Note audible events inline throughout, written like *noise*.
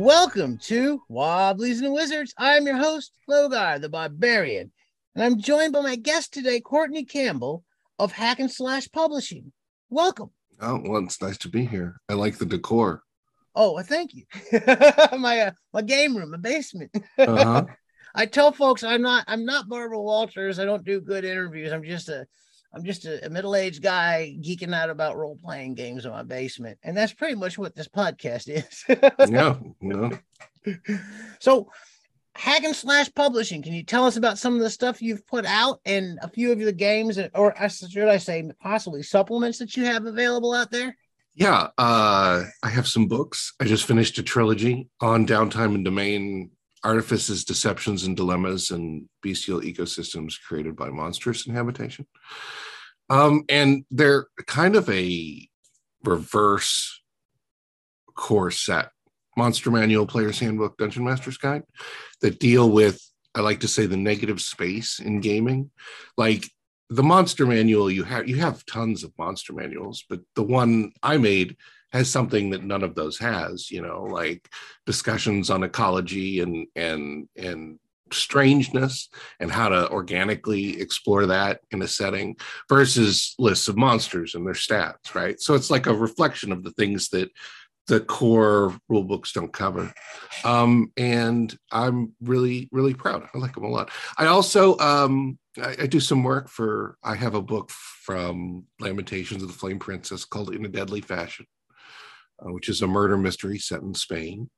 Welcome to Wobblies and Wizards. I'm your host, Logar the Barbarian, and I'm joined by my guest today, Courtney Campbell of Hack and Slash Publishing. Welcome. Oh, well, it's nice to be here. I like the decor. Oh, well, thank you. *laughs* my uh, my game room, my basement. Uh-huh. *laughs* I tell folks I'm not I'm not Barbara Walters. I don't do good interviews. I'm just a I'm just a, a middle-aged guy geeking out about role-playing games in my basement. And that's pretty much what this podcast is. no, *laughs* no. So Hack and Slash Publishing, can you tell us about some of the stuff you've put out and a few of the games, or should I say, possibly supplements that you have available out there? Yeah, uh, I have some books. I just finished a trilogy on downtime and domain artifices, deceptions, and dilemmas, and bestial ecosystems created by monstrous inhabitation. Um, and they're kind of a reverse core set monster manual player's handbook dungeon master's guide that deal with i like to say the negative space in gaming like the monster manual you have you have tons of monster manuals but the one i made has something that none of those has you know like discussions on ecology and and and strangeness and how to organically explore that in a setting versus lists of monsters and their stats right? So it's like a reflection of the things that the core rule books don't cover. Um, and i'm really really proud. I like them a lot. I also um, I, I, do some work for i have a book from lamentations of the flame princess called in a deadly fashion which is a murder mystery set in Spain.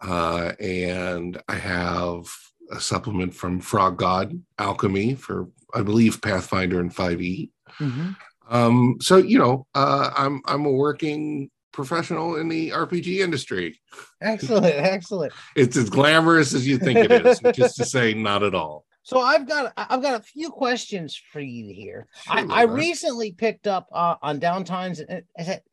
Uh, and I have a supplement from Frog God Alchemy for, I believe, Pathfinder and 5e. Mm-hmm. Um, so you know, uh, I'm I'm a working professional in the RPG industry. Excellent, excellent. it's as glamorous as you think it is, *laughs* which is to say, not at all. So I've got I've got a few questions for you here. Sure, I, I recently picked up uh, on downtimes. Is it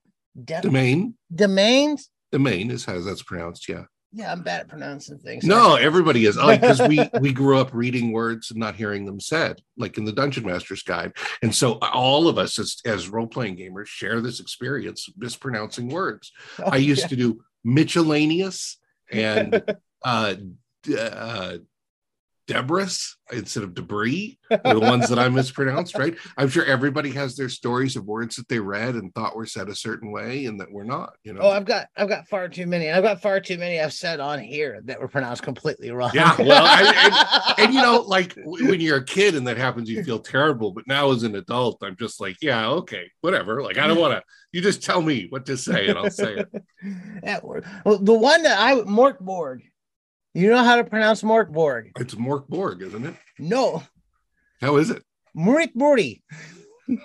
De- domain. Domains. Domain is how that's pronounced. Yeah. Yeah, I'm bad at pronouncing things. No, everybody is like because we we grew up reading words and not hearing them said, like in the Dungeon Master's Guide, and so all of us as as role playing gamers share this experience of mispronouncing words. Oh, I used yeah. to do miscellaneous and *laughs* uh, uh, debris instead of debris the ones that I mispronounced, right? I'm sure everybody has their stories of words that they read and thought were said a certain way and that we're not, you know. Oh, I've got I've got far too many. I've got far too many I've said on here that were pronounced completely wrong. Yeah, well, I, and, *laughs* and, you know, like when you're a kid and that happens, you feel terrible. But now as an adult, I'm just like, yeah, okay, whatever. Like I don't want to. You just tell me what to say, and I'll say it. *laughs* That word. Well, the one that I Mörk Borg you know how to pronounce Mörk Borg? It's Mörk Borg, isn't it? No. How is it? Murik Morty.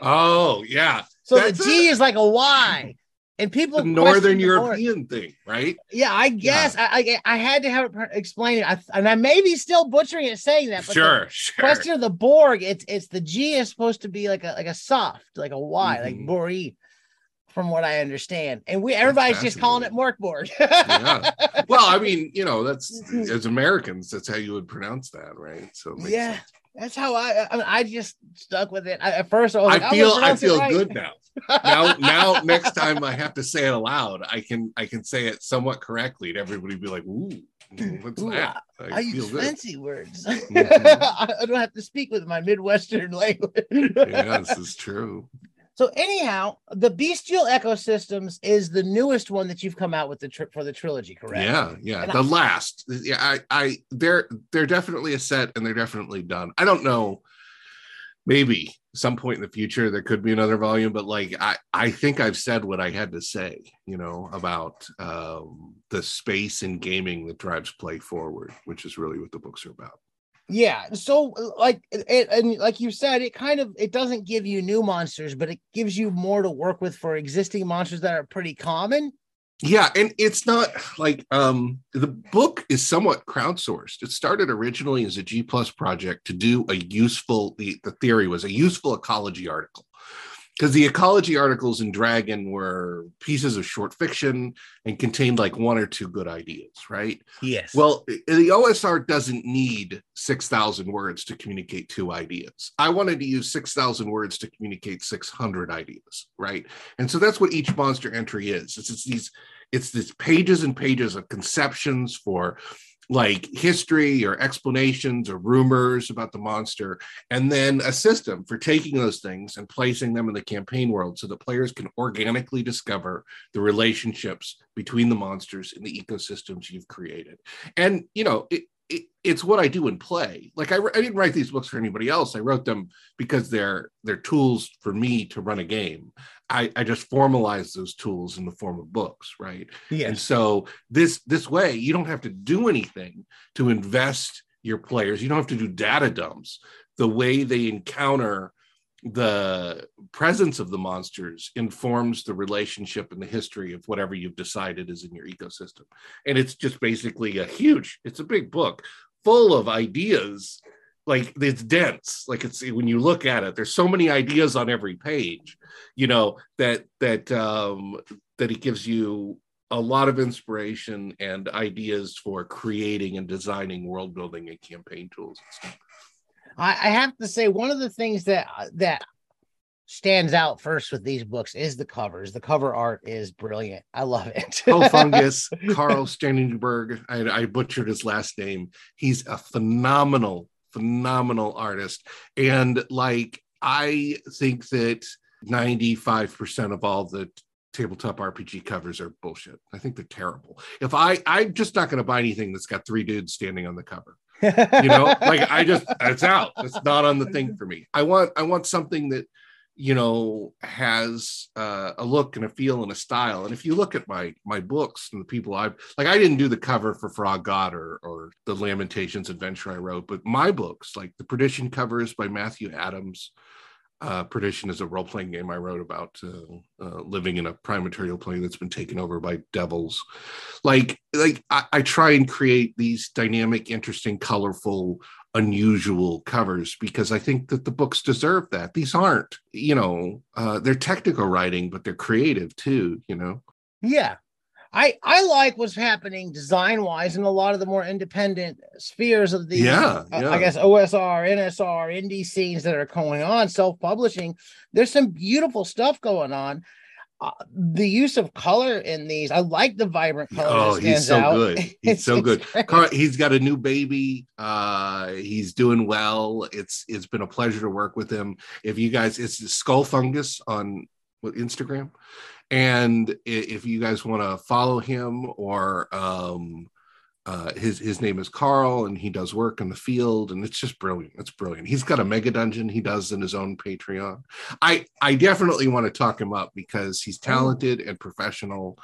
Oh, yeah. So That's the G it. is like a Y. And people Northern European thing, right? Yeah, I guess yeah. I, I, I had to have it explained. I, and I may be still butchering it saying that. But sure, sure. Question of the Borg, it's it's the G is supposed to be like a like a soft, like a Y, mm-hmm. like Bori from what I understand. And we everybody's just calling it Morkborg. yeah. *laughs* Well, I mean, you know, that's as Americans, that's how you would pronounce that, right? So yeah. Sense. That's how I, I, mean, I just stuck with it. I, at first, I, I feel I feel right. good now. now, *laughs* now, next time I have to say it aloud, I can I can say it somewhat correctly, and everybody be like, "Ooh, *laughs* what's Ooh, that?" I, I use fancy words. Mm-hmm. I don't have to speak with my Midwestern language. yeah, this is true. So anyhow, the bestial ecosystems is the newest one that you've come out with the tri- for the trilogy, correct? Yeah, yeah. And the I- last, yeah. I, I, they're they're definitely a set, and they're definitely done. I don't know. Maybe some point in the future there could be another volume, but like I, I think I've said what I had to say, you know, about um, the space in gaming that drives play forward, which is really what the books are about yeah so like it, and like you said it kind of it doesn't give you new monsters but it gives you more to work with for existing monsters that are pretty common. Yeah and it's not like um the book is somewhat crowdsourced. It started originally as a g plus project to do a useful the, the theory was a useful ecology article because the ecology articles in Dragon were pieces of short fiction and contained like one or two good ideas, right? Yes. Well, the OSR doesn't need 6,000 words to communicate two ideas. I wanted to use 6,000 words to communicate 600 ideas, right? And so that's what each monster entry is. It's, it's these it's these pages and pages of conceptions for like history or explanations or rumors about the monster, and then a system for taking those things and placing them in the campaign world so that players can organically discover the relationships between the monsters in the ecosystems you've created. And, you know, it, it, it's what I do in play. Like I, I didn't write these books for anybody else. I wrote them because they're they're tools for me to run a game. I, I just formalize those tools in the form of books, right? Yeah. And so this this way, you don't have to do anything to invest your players. You don't have to do data dumps. The way they encounter the presence of the monsters informs the relationship and the history of whatever you've decided is in your ecosystem. And it's just basically a huge, it's a big book full of ideas. Like it's dense. Like it's when you look at it, there's so many ideas on every page, you know, that that um that it gives you a lot of inspiration and ideas for creating and designing world building and campaign tools and stuff. I, I have to say one of the things that uh, that stands out first with these books is the covers. The cover art is brilliant. I love it. *laughs* oh, fungus, Karl Stjernberg. I, I butchered his last name. He's a phenomenal, phenomenal artist. And like, I think that 95% of all the tabletop RPG covers are bullshit. I think they're terrible. If I, I'm just not going to buy anything that's got three dudes standing on the cover *laughs* you know like i just it's out. It's not on the thing for me. I want i want something that you know has uh, a look and a feel and a style. And if you look at my my books and the people i've like i didn't do the cover for frog god or or the lamentations adventure i wrote but my books like the perdition covers by matthew adams uh, Perdition is a role playing game I wrote about uh, uh, living in a prime material plane that's been taken over by devils. Like, like I, I, try and create these dynamic, interesting, colorful, unusual covers because I think that the books deserve that. These aren't, you know, uh, they're technical writing, but they're creative too. You know. Yeah, I I like what's happening design wise in a lot of the more independent spheres of the yeah, uh, yeah. I guess OSR, NSR, indie scenes that are going on, self publishing. There's some beautiful stuff going on. Uh, the use of color in these, I like the vibrant color. Oh, he's so out. good. *laughs* He's so good. Car- he's got a new baby. Uh, he's doing well. It's it's been a pleasure to work with him. If you guys, it's Skull Fungus on what, Instagram and if you guys want to follow him or um, uh, his his name is Karl, and he does work in the field, and it's just brilliant. It's brilliant. He's got a mega dungeon he does in his own Patreon. I I definitely want to talk him up because he's oh. talented and professional,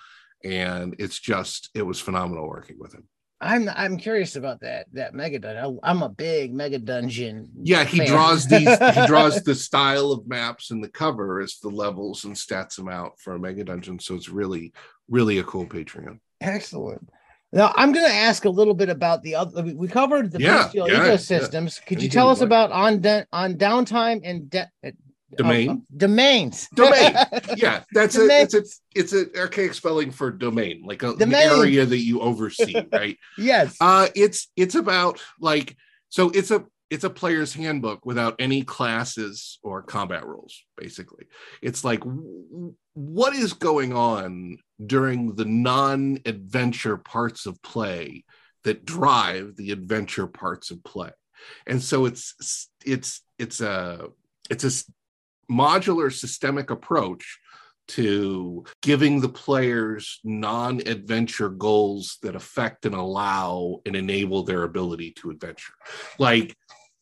and it's just it was phenomenal working with him. I'm I'm curious about that that mega dungeon. I'm a big mega dungeon. Yeah, he fan. draws *laughs* these. he draws the style of maps and the cover as the levels and stats them out for a mega dungeon. So it's really really a cool Patreon. Excellent. Now I'm going to ask a little bit about the other. We covered the yeah, yeah ecosystems. Yeah. Could you tell us about on on downtime and de- domain. Uh, domains. Domain. *laughs* Yeah that's domain. a it's a it's an archaic spelling for domain like a, an area that you oversee *laughs* right? Yes. Uh it's it's about like so it's a it's a player's handbook without any classes or combat rules basically. It's like what is going on during the non-adventure parts of play that drive the adventure parts of play? And so it's it's it's a it's a modular systemic approach to giving the players non adventure goals that affect and allow and enable their ability to adventure. Like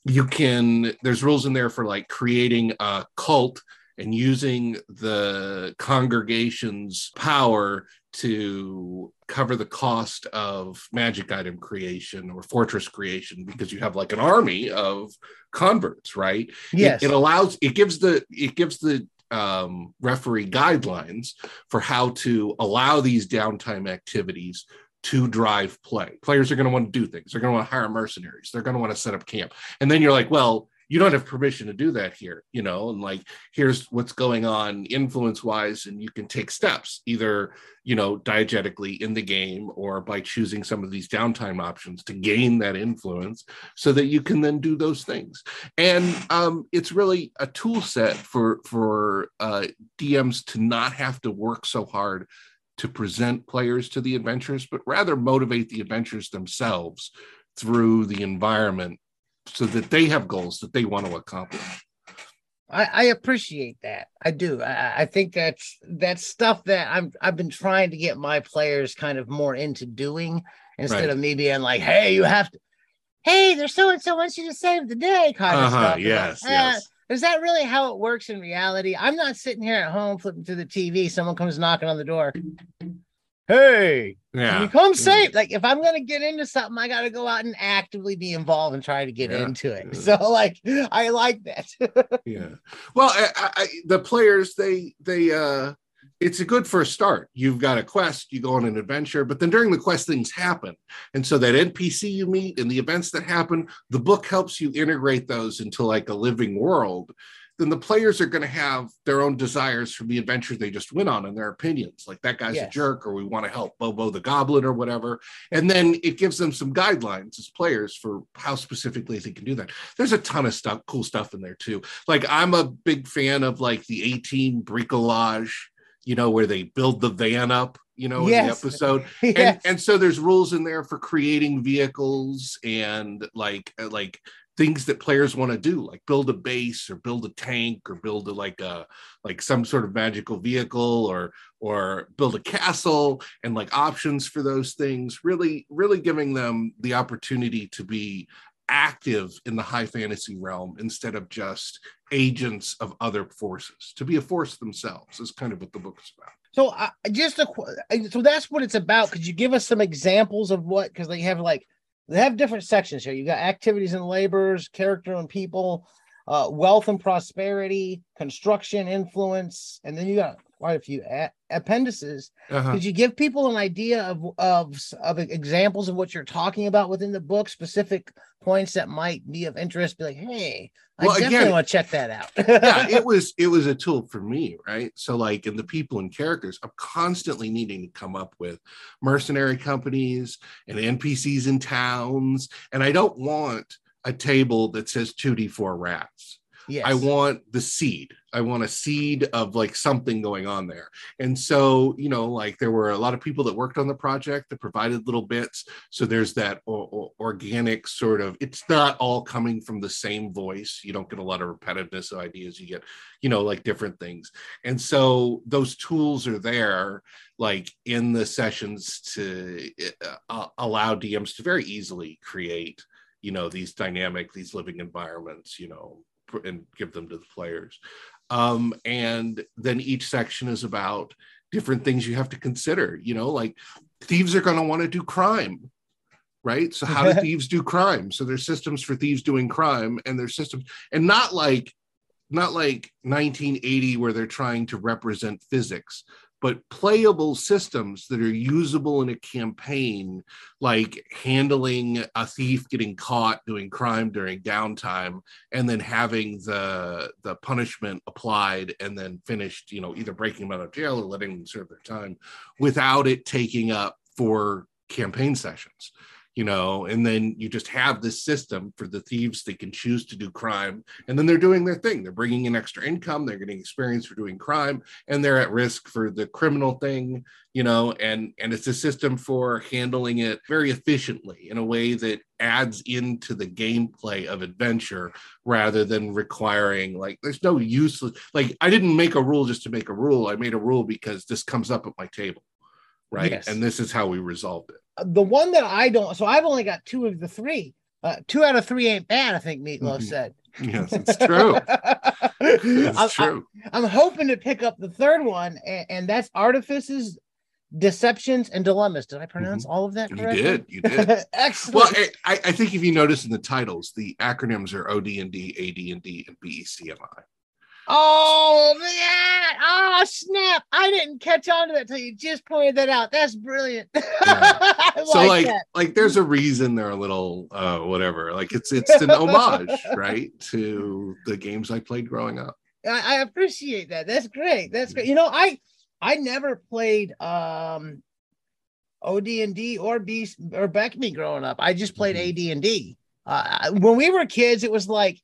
you can, there's rules in there for like creating a cult and using the congregation's power to cover the cost of magic item creation or fortress creation because you have like an army of converts, right? Yes. It, it allows it gives the it gives the um, referee guidelines for how to allow these downtime activities to drive play. Players are going to want to do things. They're going to want to hire mercenaries. They're going to want to set up camp. And then you're like, well, you don't have permission to do that here, you know, and like here's what's going on influence wise, and you can take steps either, you know, diegetically in the game or by choosing some of these downtime options to gain that influence so that you can then do those things. And um, it's really a tool set for for uh, DMs to not have to work so hard to present players to the adventures, but rather motivate the adventures themselves through the environment so that they have goals that they want to accomplish. I, I appreciate that. I do. I, I, think that's that's stuff that I'm I've been trying to get my players kind of more into doing instead right. of me being like, hey, you have to hey, there's so and so wants you to save the day kind of uh-huh, stuff. Yes, yes. Is that really how it works in reality? I'm not sitting here at home flipping through the TV. Someone comes knocking on the door. Hey, yeah, you come save. Like if I'm gonna get into something, I got to go out and actively be involved and try to get yeah, into it. Yeah. So like, I like that. *laughs* yeah. Well, I, I, the players they they uh it's a good first start. You've got a quest, you go on an adventure, but then during the quest, things happen. And so that NPC you meet and the events that happen, the book helps you integrate those into like a living world. Then the players are going to have their own desires from the adventure they just went on and their opinions. Like that guy's yes. a jerk, or we want to help Bobo the Goblin, or whatever. And then it gives them some guidelines as players for how specifically they can do that. There's a ton of stuff, cool stuff in there too. Like I'm a big fan of like the A-Team bricolage you know, where they build the van up, you know, yes. in the episode. *laughs* yes. And and so there's rules in there for creating vehicles and like uh, like things that players want to do, like build a base or build a tank or build a like a like some sort of magical vehicle or or build a castle and like options for those things, really, really giving them the opportunity to be active in the high fantasy realm instead of just agents of other forces to be a force themselves is kind of what the book is about. So uh, just a so that's what it's about. Could you give us some examples of what because they have like they have different sections here. You got activities and labors character and people uh, wealth and prosperity construction influence and then you got quite a few a- appendices. Uh-huh. Could you give people an idea of, of of examples of what you're talking about within the book, specific points that might be of interest? Be like, hey, I well, definitely again, want to check that out. *laughs* yeah, it was it was a tool for me, right? So like in the people and characters, I'm constantly needing to come up with mercenary companies and NPCs in towns, and I don't want a table that says 2d4 rats Yes. I want the seed. I want a seed of like something going on there. And so, you know, like there were a lot of people that worked on the project that provided little bits. So there's that o- o- organic sort of, it's not all coming from the same voice. You don't get a lot of repetitiveness of ideas. You get, you know, like different things. And so those tools are there, like in the sessions to uh, allow DMs to very easily create you know these dynamic these living environments you know and give them to the players. Um, and then each section is about different things you have to consider. You know, like thieves are going to want to do crime, right? So how do *laughs* thieves do crime? So there's systems for thieves doing crime, and there's systems, and not like not like 1980 where they're trying to represent physics but playable systems that are usable in a campaign, like handling a thief getting caught doing crime during downtime, and then having the the punishment applied and then finished, you know, either breaking them out of jail or letting them serve their time without it taking up four campaign sessions you know, and then you just have this system for the thieves. They can choose to do crime, and then they're doing their thing. They're bringing in extra income. They're getting experience for doing crime, and they're at risk for the criminal thing, you know. And and it's a system for handling it very efficiently in a way that adds into the gameplay of adventure rather than requiring like there's no useless like I didn't make a rule just to make a rule. I made a rule because this comes up at my table right? Yes. And this is how we resolved it. Uh, the one that I don't, so I've only got two of the three. Uh, two out of three ain't bad, I think Meatloaf mm-hmm. said. Yes, it's true. *laughs* it's I'm, true. I'm, I'm, hoping to pick up the third one, and, and, that's Artifices, Deceptions, and Dilemmas. Did I pronounce mm-hmm. all of that correctly? You did. You did. *laughs* Excellent. Well, I, I, think if you notice in the titles, the acronyms are OD&D, AD&D, and BECMI. Oh man! Oh snap! I didn't catch on to that till you just pointed that out. That's brilliant. *laughs* Yeah. so like, like, like, there's a reason they're a little uh, whatever. Like it's it's an homage, *laughs* right, to the games I played growing up. I, I appreciate that. That's great. That's great. You know, I I never played um OD and D or B or BECMI growing up. I just played mm-hmm. AD and D. Uh, when we were kids, it was like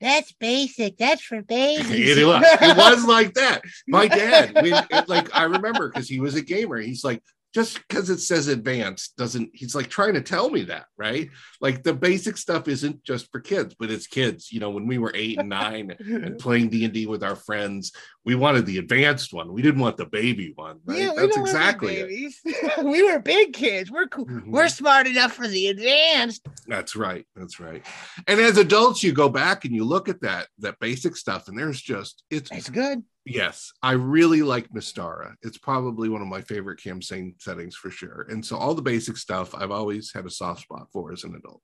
That's basic. That's for babies. *laughs* it, was, like that. My dad, we, it, like I remember because he was a gamer. He's like, just because it says advanced doesn't he's like trying to tell me that right like the basic stuff isn't just for kids but it's kids you know when we were eight and nine *laughs* and playing d&d with our friends we wanted the advanced one we didn't want the baby one right Yeah, that's exactly it *laughs* we were big kids. We're cool. Mhm. We're smart enough for the advanced. that's right that's right and as adults you go back and you look at that that basic stuff and there's just it's It's good. Yes, I really like Mystara. It's probably one of my favorite campaign settings for sure. And so all the basic stuff I've always had a soft spot for as an adult.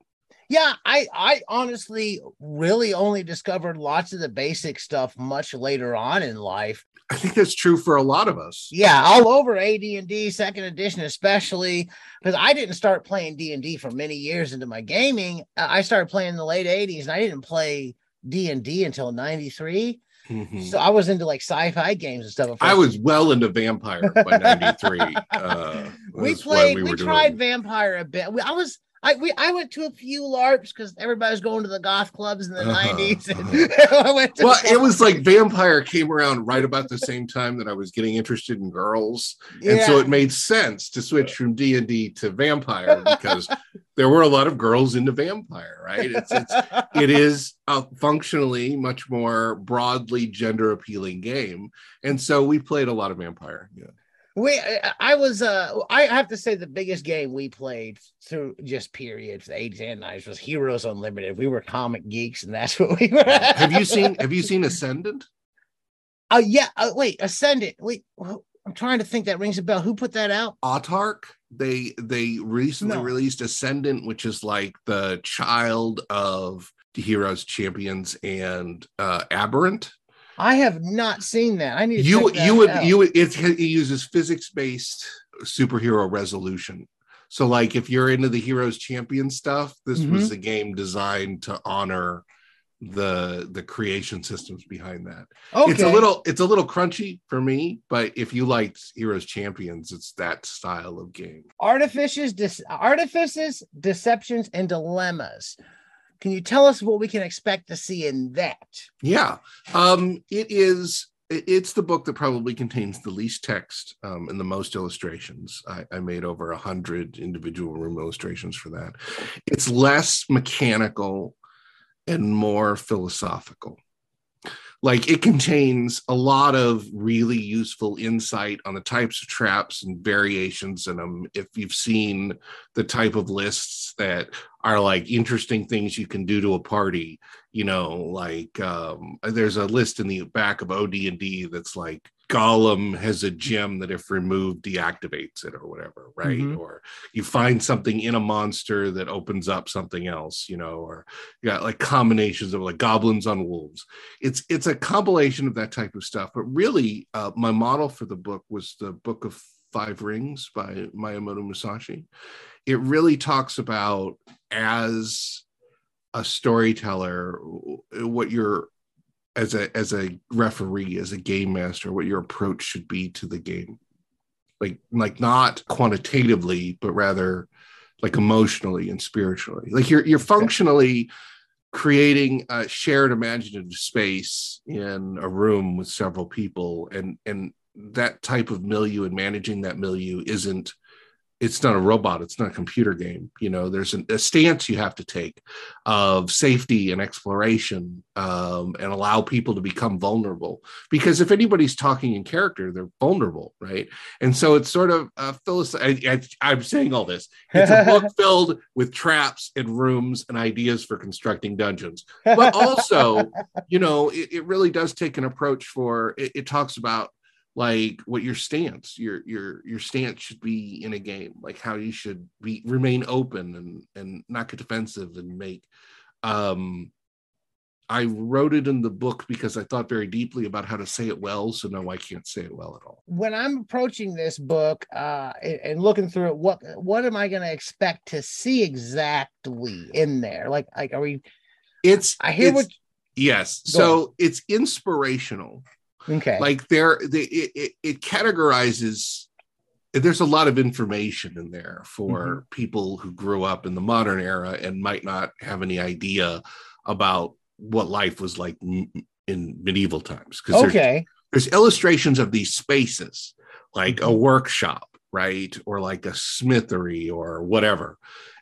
Yeah, I I honestly really only discovered lots of the basic stuff much later on in life. I think that's true for a lot of us. Yeah, all over AD&D second edition especially because I didn't start playing D&D for many years into my gaming. I started playing in the late 80s and I didn't play D&D until 93. Mhm. So I was into like sci-fi games and stuff. I was well into Vampire by 93. *laughs* Uh, we played we, were tried doing- vampire a bit we, i was i we i went to a few larps because everybody was going to the goth clubs in the Uh-huh, 90s and *laughs* i went to Well, it was like Vampire came around right about the same time that I was getting interested in girls. and so it made sense to switch from d&d to vampire *laughs* because there were a lot of girls into vampire right? It's, it's it is a functionally much more broadly gender appealing game. And so we played a lot of vampire yeah we I- was uh i have to say the biggest game we played through just period for the 80s and 90s was heroes unlimited. We were comic geeks and that's *laughs* what we were have you *laughs* seen have you seen ascendant? Oh yeah uh, wait ascendant wait i'm trying to think that rings a bell. Who put that out? Autark? They they recently No. released ascendant which is like the child of heroes champions and uh aberrant i have not seen that i need to you you would out. you would it, it uses physics based superhero resolution so like if you're into the heroes champion stuff this Mm-hmm. was a game designed to honor the the creation systems behind that okay. it's a little it's a little crunchy for me but if you liked heroes champions it's that style of game artifices, dis- artifices, deceptions, and dilemmas. Can you tell us what we can expect to see in that? Yeah, um, it is. It's the book that probably contains the least text um, and the most illustrations. I, I made over a hundred individual room illustrations for that. It's less mechanical and more philosophical. Like it contains a lot of really useful insight on the types of traps and variations in them. If you've seen the type of lists that are like interesting things you can do to a party, you know like um there's a list in the back of od&d that's like golem has a gem that if removed deactivates it or whatever, right? Mhm. Or you find something in a monster that opens up something else, you know, or you got like combinations of like goblins on wolves. It's it's a compilation of that type of stuff. But really, uh, my model for the book was the Book of Five Rings by Miyamoto Musashi. It really talks about as a storyteller what your as a as a referee as a game master what your approach should be to the game. Like like not quantitatively but rather like emotionally and spiritually. Like you're you're functionally creating a shared imaginative space in a room with several people and and that type of milieu and managing that milieu isn't it's not a robot it's not a computer game you know there's an, a stance you have to take of safety and exploration um, and allow people to become vulnerable. Because if anybody's talking in character they're vulnerable right? And so it's sort of a philosoph- I, am saying all this. It's a book *laughs* filled with traps and rooms and ideas for constructing dungeons. But also *laughs* you know it, it really does take an approach for it, it talks about like what your stance your your your stance should be in a game like how you should be remain open and and not get defensive and make um i wrote it in the book because i thought very deeply about how to say it well so no i can't say it well at all when I'm approaching this book uh, and, and looking through it, what what am I going to expect to see exactly in there? Like, like are we? it's I hear it's- what. yes Go so it's inspirational Okay. like there they, it, it, it categorizes there's a lot of information in there for Mm-hmm. people who grew up in the modern era and might not have any idea about what life was like in medieval times because okay there's, there's illustrations of these spaces like a Mhm. workshop right or like a smithery or whatever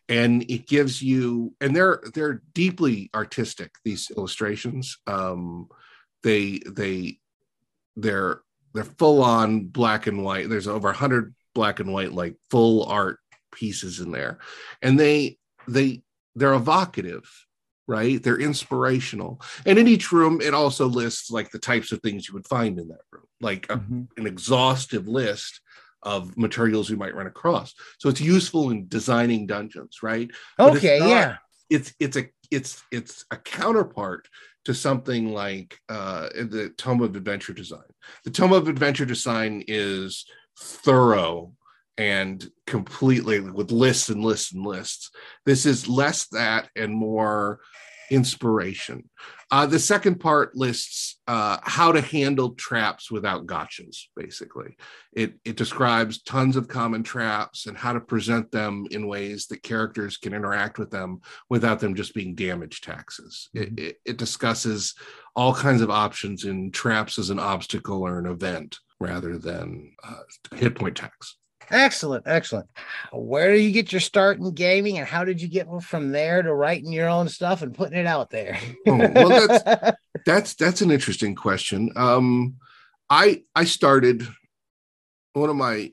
and it gives you and they're they're deeply artistic these illustrations um they they they're they're full on black and white. There's over 100 black and white like full art pieces in there. And they they they're evocative right? They're inspirational. And in each room it also lists like the types of things you would find in that room like a, Mhm. an exhaustive list of materials you might run across. So it's useful in designing dungeons right? But it's okay not- yeah. It's it's a it's it's a counterpart to something like uh the tome of adventure design. The tome of adventure design is thorough and completely with lists and lists and lists. This is less that and more inspiration uh, the second part lists uh, how to handle traps without gotchas basically it, it describes tons of common traps and how to present them in ways that characters can interact with them without them just being damage taxes. It, it, it discusses all kinds of options in traps as an obstacle or an event rather than uh, hit point tax. Excellent excellent. Where do you get your start in gaming and how did you get from there to writing your own stuff and putting it out there? Oh, well, that's- *laughs* That's that's an interesting question. Um, I I started one of my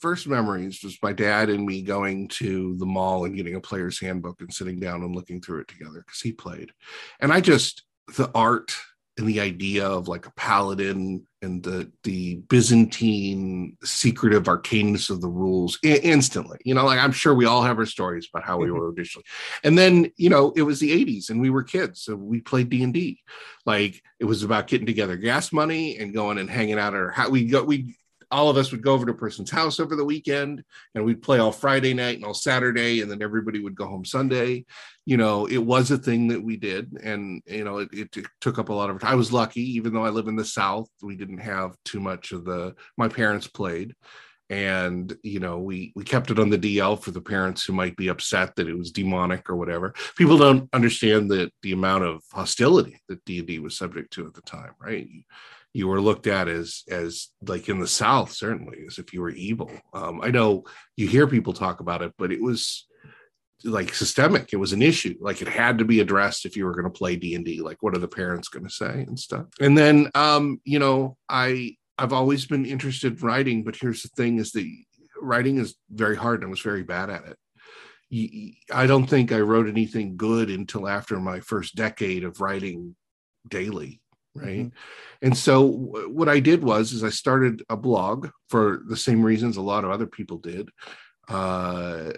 first memories was my dad and me going to the mall and getting a player's handbook and sitting down and looking through it together because he played, and I just the art and the idea of like a paladin and the the Byzantine secretive arcaneness of the rules I- instantly. You know, like I'm sure we all have our stories about how we *laughs* were initially. And then, you know, it was the 80s and we were kids, so we played D&D. Like it was about getting together gas money and going and hanging out at our house. We go we all of us would go over to a person's house over the weekend and we'd play all Friday night and all Saturday, and then everybody would go home Sunday. You know, it was a thing that we did, and you know, it, it took up a lot of. I was lucky, even though I live in the South, we didn't have too much of the. My parents played, and you know, we we kept it on the DL for the parents who might be upset that it was demonic or whatever. People don't understand that the amount of hostility that D and D was subject to at the time, right? You were looked at as as like in the south certainly as if you were evil. Um, i know you hear people talk about it but it was like systemic. It was an issue. Like it had to be addressed if you were going to play d&d like what are the parents going to say and stuff? And then um you know i i've always been interested in writing but here's the thing is that writing is very hard and i was very bad at it. I don't think i wrote anything good until after my first decade of writing daily right? And so w- what i did was is i started a blog for the same reasons a lot of other people did. Uh,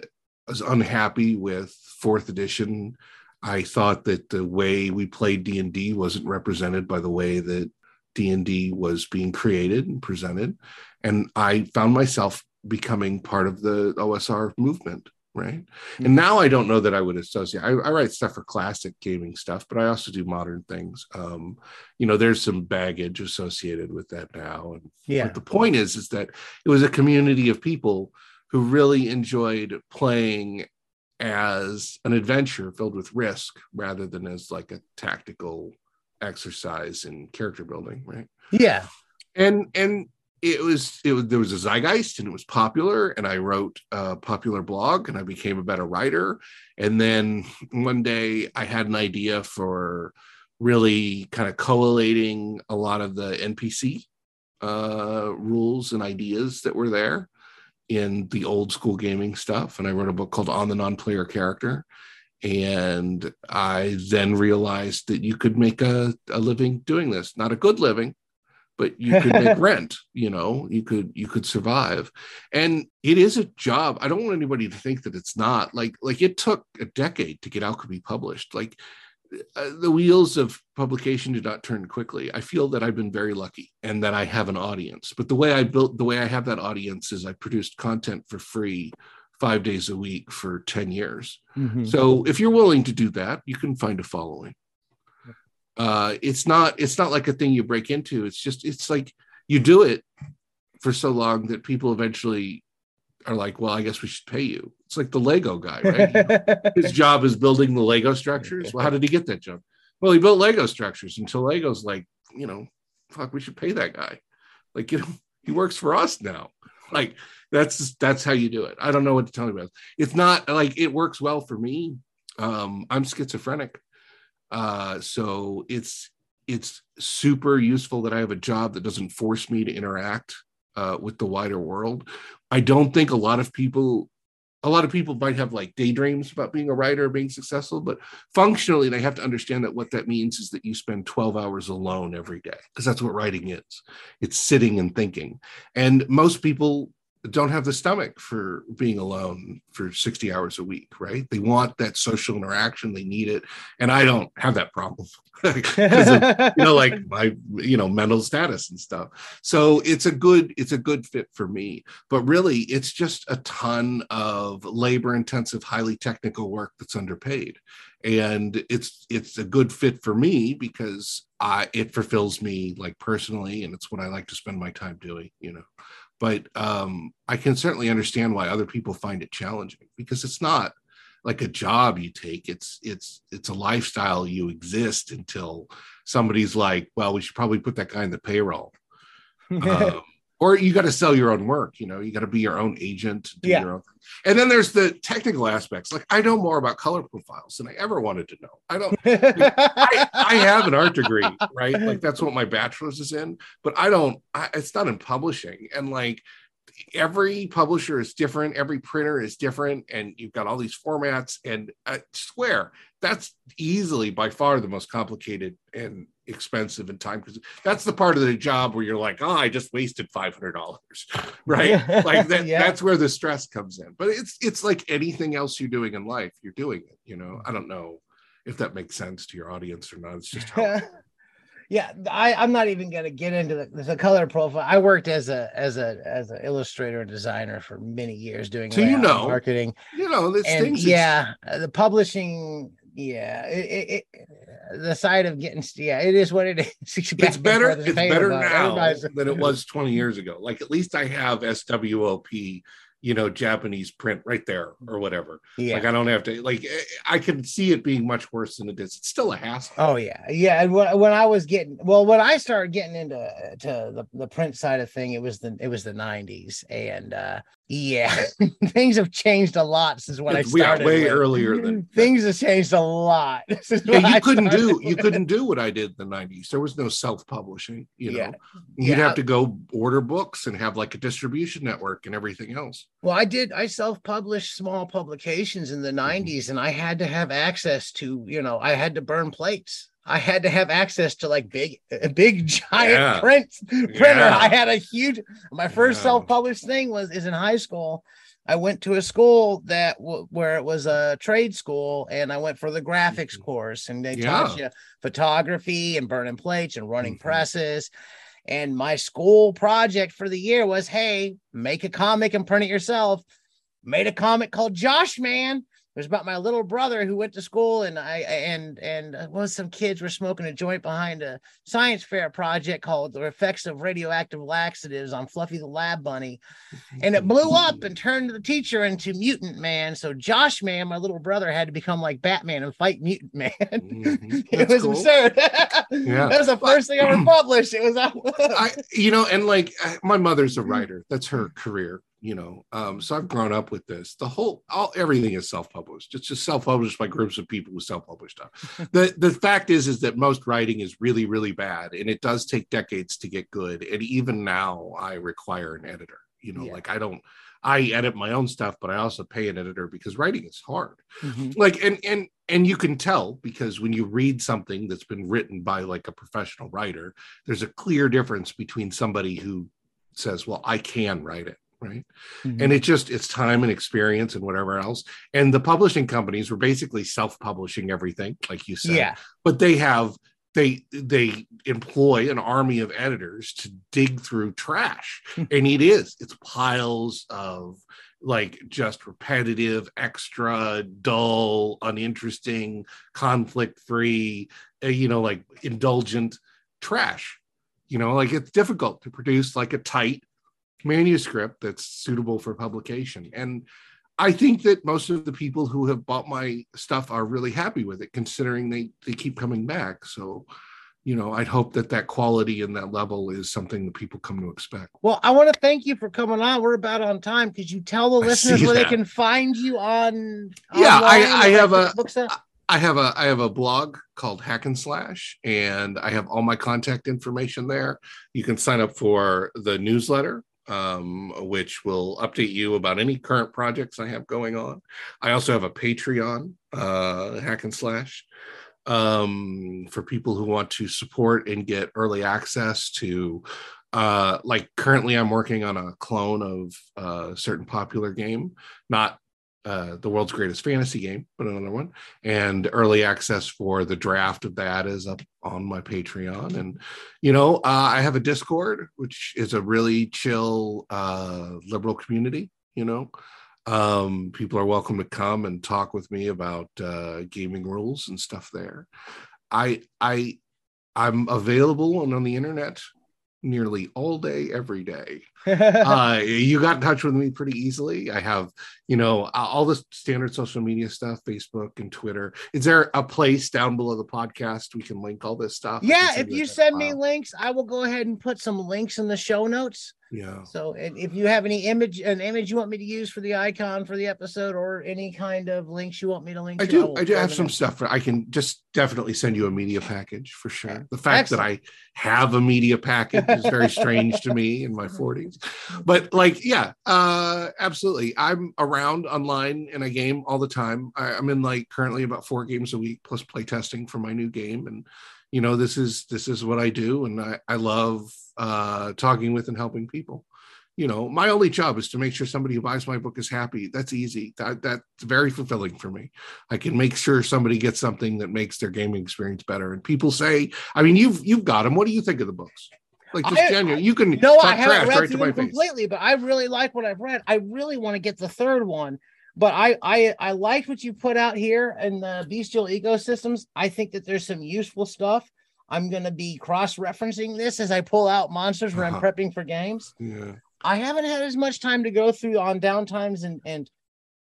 i was unhappy with fourth edition. I thought that the way we played d&d wasn't represented by the way that d&d was being created and presented. And i found myself becoming part of the osr movement right? And now i don't know that i would associate I, I write stuff for classic gaming stuff but i also do modern things. Um, you know there's some baggage associated with that now. And yeah. but the point is is that it was a community of people who really enjoyed playing as an adventure filled with risk rather than as like a tactical exercise in character building right? Yeah. And and it was it was there was a zeitgeist and it was popular and i wrote a popular blog and i became a better writer. And then one day i had an idea for really kind of collating a lot of the npc uh, rules and ideas that were there in the old school gaming stuff. And i wrote a book called on the non-player character. And i then realized that you could make a, a living doing this not a good living but you could make *laughs* rent you know you could you could survive. And it is a job. I don't want anybody to think that it's not. Like like it took a decade to get alchemy published. Like uh, the wheels of publication did not turn quickly. I feel that i've been very lucky and that i have an audience. But the way i built the way i have that audience is i produced content for free five days a week for 10 years. Mhm. so if you're willing to do that, you can find a following. Uh, it's not it's not like a thing you break into. It's just it's like you do it for so long that people eventually are like, well, I guess we should pay you. It's like the Lego guy, right? *laughs* His job is building the Lego structures. Well, how did he get that job? Well, he built Lego structures until Lego's like, you know, fuck, we should pay that guy. Like, you know, *laughs* he works for us now. Like, that's that's how you do it. I don't know what to tell you about. It's not like it works well for me. Um, I'm schizophrenic. Uh, so it's it's super useful that I have a job that doesn't force me to interact uh, with the wider world. I don't think a lot of people a lot of people might have like daydreams about being a writer or being successful, but functionally, they have to understand that what that means is that you spend 12 hours alone every day, because that's what writing is. It's sitting and thinking. And most people don't have the stomach for being alone for 60 hours a week, right? They want that social interaction, they need it. And I don't have that problem *laughs* of, you know, like my, you know, mental status and stuff. So it's a good, it's a good fit for me. But really, it's just a ton of labor intensive, highly technical work that's underpaid. And it's it's a good fit for me because I it fulfills me like personally, and it's what I like to spend my time doing, you know but um, I can certainly understand why other people find it challenging because it's not like a job you take. It's it's it's a lifestyle you exist until somebody's like, well, we should probably put that guy in the payroll. *laughs* um, or you got to sell your own work you know you got to be your own agent do yeah. Own... and then there's the technical aspects like i know more about color profiles than i ever wanted to know. I don't I, I, have an art degree right? Like that's what my bachelor's is in but i don't I, it's not in publishing. And like every publisher is different every printer is different and you've got all these formats and i swear that's easily by far the most complicated and expensive and time because that's the part of the job where you're like, oh, I just wasted five hundred dollars, *laughs* right? like that, *laughs* yeah. that's where the stress comes in. But it's it's like anything else you're doing in life, you're doing it. You know, I don't know if that makes sense to your audience or not. It's just how. *laughs* yeah, I, I'm not even going to get into the, the color profile. I worked as a as a as an illustrator and designer for many years doing so you know marketing. You know, this and yeah, the publishing yeah, it, it, the side of getting yeah, it is what it *laughs* is. It's better. It's better now than it *laughs* was 20 years ago. Like at least I have SWOP you know, Japanese print right there or whatever. Yeah. Like I don't have to like I can see it being much worse than it is. It's still a hassle. Oh yeah. Yeah. And when, when I was getting well, when I started getting into to the, the print side of thing, it was the it was the 90s. And uh yeah, *laughs* things have changed a lot since when I started. way with. earlier than *laughs* things have changed a lot. *laughs* Yeah, you I couldn't do you couldn't do what I did in the 90s. There was no self-publishing, you know. Yeah. You'd yeah. have to go order books and have like a distribution network and everything else. Well, I did. I self-published small publications in the '90s, mm-hmm. and I had to have access to, you know, I had to burn plates. I had to have access to like big, big *laughs* giant yeah. print printer. Yeah. I had a huge. My first yeah. self-published thing was is in high school. I went to a school that w- where it was a trade school, and I went for the graphics mm-hmm. course, and they taught you photography and burning plates and running mm-hmm. presses. And my school project for the year was hey, make a comic and print it yourself. Made a comic called Josh Man. It was about my little brother who went to school and I and and uh, was some kids were smoking a joint behind a science fair project called the effects of radioactive laxatives on Fluffy the Lab Bunny, and it blew up and turned the teacher into Mutant Man. So Josh Man, my little brother, had to become like Batman and fight Mutant Man. Mm-hmm. *laughs* it was cool. absurd. yeah, that was the first thing I ever *clears throat* published. It was, I, you know, and like my mother's a *laughs* writer. That's her career you know um, so i've grown up with this the whole all everything is self-published it's just self-published by groups of people who self-publish stuff *laughs* the the fact is is that most writing is really really bad and it does take decades to get good and even now i require an editor you know yeah. like i don't i edit my own stuff but i also pay an editor because writing is hard mm-hmm. like and and and you can tell because when you read something that's been written by like a professional writer there's a clear difference between somebody who says well i can write it right? Mm-hmm. and it just it's time and experience and whatever else. And the publishing companies were basically self-publishing everything like you said. Yeah. But they have they they employ an army of editors to dig through trash. *laughs* And it is it's piles of like just repetitive extra dull uninteresting conflict free uh, you know like indulgent trash. You know like it's difficult to produce like a tight manuscript that's suitable for publication. And I think that most of the people who have bought my stuff are really happy with it, considering they they keep coming back. So, you know, I'd hope that that quality and that level is something that people come to expect. Well, I want to thank you for coming on. We're about on time. Could you tell the I listeners where that. they can find you on? Yeah, I- I have a-? I have a I have a blog called Hack and Slash, and I have all my contact information there. You can sign up for the newsletter, um, which will update you about any current projects I have going on. I also have a Patreon, uh, Hack and Slash, um, for people who want to support and get early access to. Uh, like currently, I'm working on a clone of uh, a certain popular game, not uh, the world's greatest fantasy game, but another one. And early access for the draft of that is up on my Patreon. And, you know, uh, I have a Discord, which is a really chill, uh, liberal community, you know. Um, people are welcome to come and talk with me about uh, gaming rules and stuff there. I, I, I'm available and on the internet nearly all day, every day *laughs* uh, you got in touch with me pretty easily. I have, you know, all the standard social media stuff, Facebook and Twitter. Is there a place down below the podcast we can link all this stuff? Yeah, if you send me links, I will go ahead and put some links in the show notes. Yeah, So and if you have any image, an image you want me to use for the icon for the episode, or any kind of links you want me to link, I to, do. will I do have some in. stuff. I can just definitely send you a media package for sure. The fact that I have a media package is very *laughs* strange to me in my 40s. But like, yeah, uh, absolutely. I'm around online in a game all the time. I, I'm in like currently about four games a week plus play testing for my new game. And you know, this is this is what I do, and I, I love uh talking with and helping people. You know, my only job is to make sure somebody who buys my book is happy. That's easy. That that's very fulfilling for me. I can make sure somebody gets something that makes their gaming experience better. And people say, I mean, you've you've got them. What do you think of the books? Like just I- genuine. You can No, I haven't trash read right to through my them face. completely, but I really like what I've read. I really want to get the third one, but I I I liked what you put out here in the bestial ecosystems. I think that there's some useful stuff. I'm going to be cross-referencing this as I pull out monsters when I'm Uh-huh. prepping for games. Yeah. I haven't had as much time to go through on downtimes and and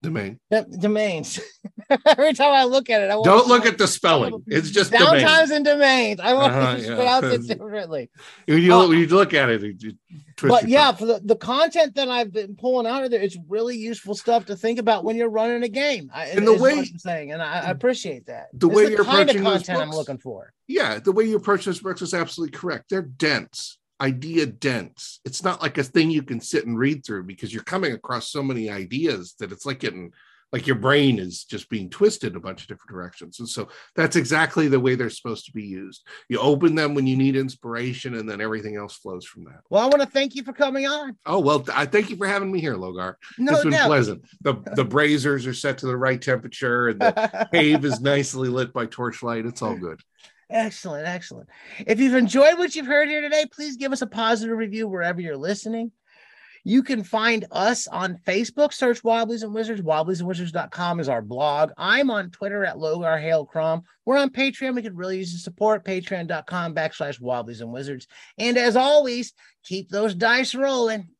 Domain. d- domains. *laughs* Every time I look at it, I want Don't to look at the spelling. It's just domain. downtimes and domains. I want Uh-huh, *laughs* to yeah. pronounce it *laughs* differently. When you, Uh, when you look at it, it, it but yeah, tongue. for the, the content that I've been pulling out of there, it's really useful stuff to think about when you're running a game. I, And the way- I'm saying, and I, I appreciate that. the It's way the you're kind of approaching those content I'm looking for. yeah, the way you approach those books is absolutely correct. They're dense, idea dense. It's not like a thing you can sit and read through because you're coming across so many ideas that it's like getting like your brain is just being twisted a bunch of different directions. And so that's exactly the way they're supposed to be used. You open them when you need inspiration, and then everything else flows from that. Well, I want to thank you for coming on. Oh well, I thank you for having me here, Logar. No it's been doubt. pleasant. The the braziers are set to the right temperature, and the *laughs* cave is nicely lit by torchlight. It's all good. Excellent, excellent. If you've enjoyed what you've heard here today, please give us a positive review wherever you're listening. You can find us on Facebook, search Wobblies and Wizards. Wobbliesandwizards.com is our blog. I'm on Twitter at Logar Hail Crom. We're on Patreon. We could really use the support. Patreon.com backslash Wobblies and Wizards. And as always, keep those dice rolling.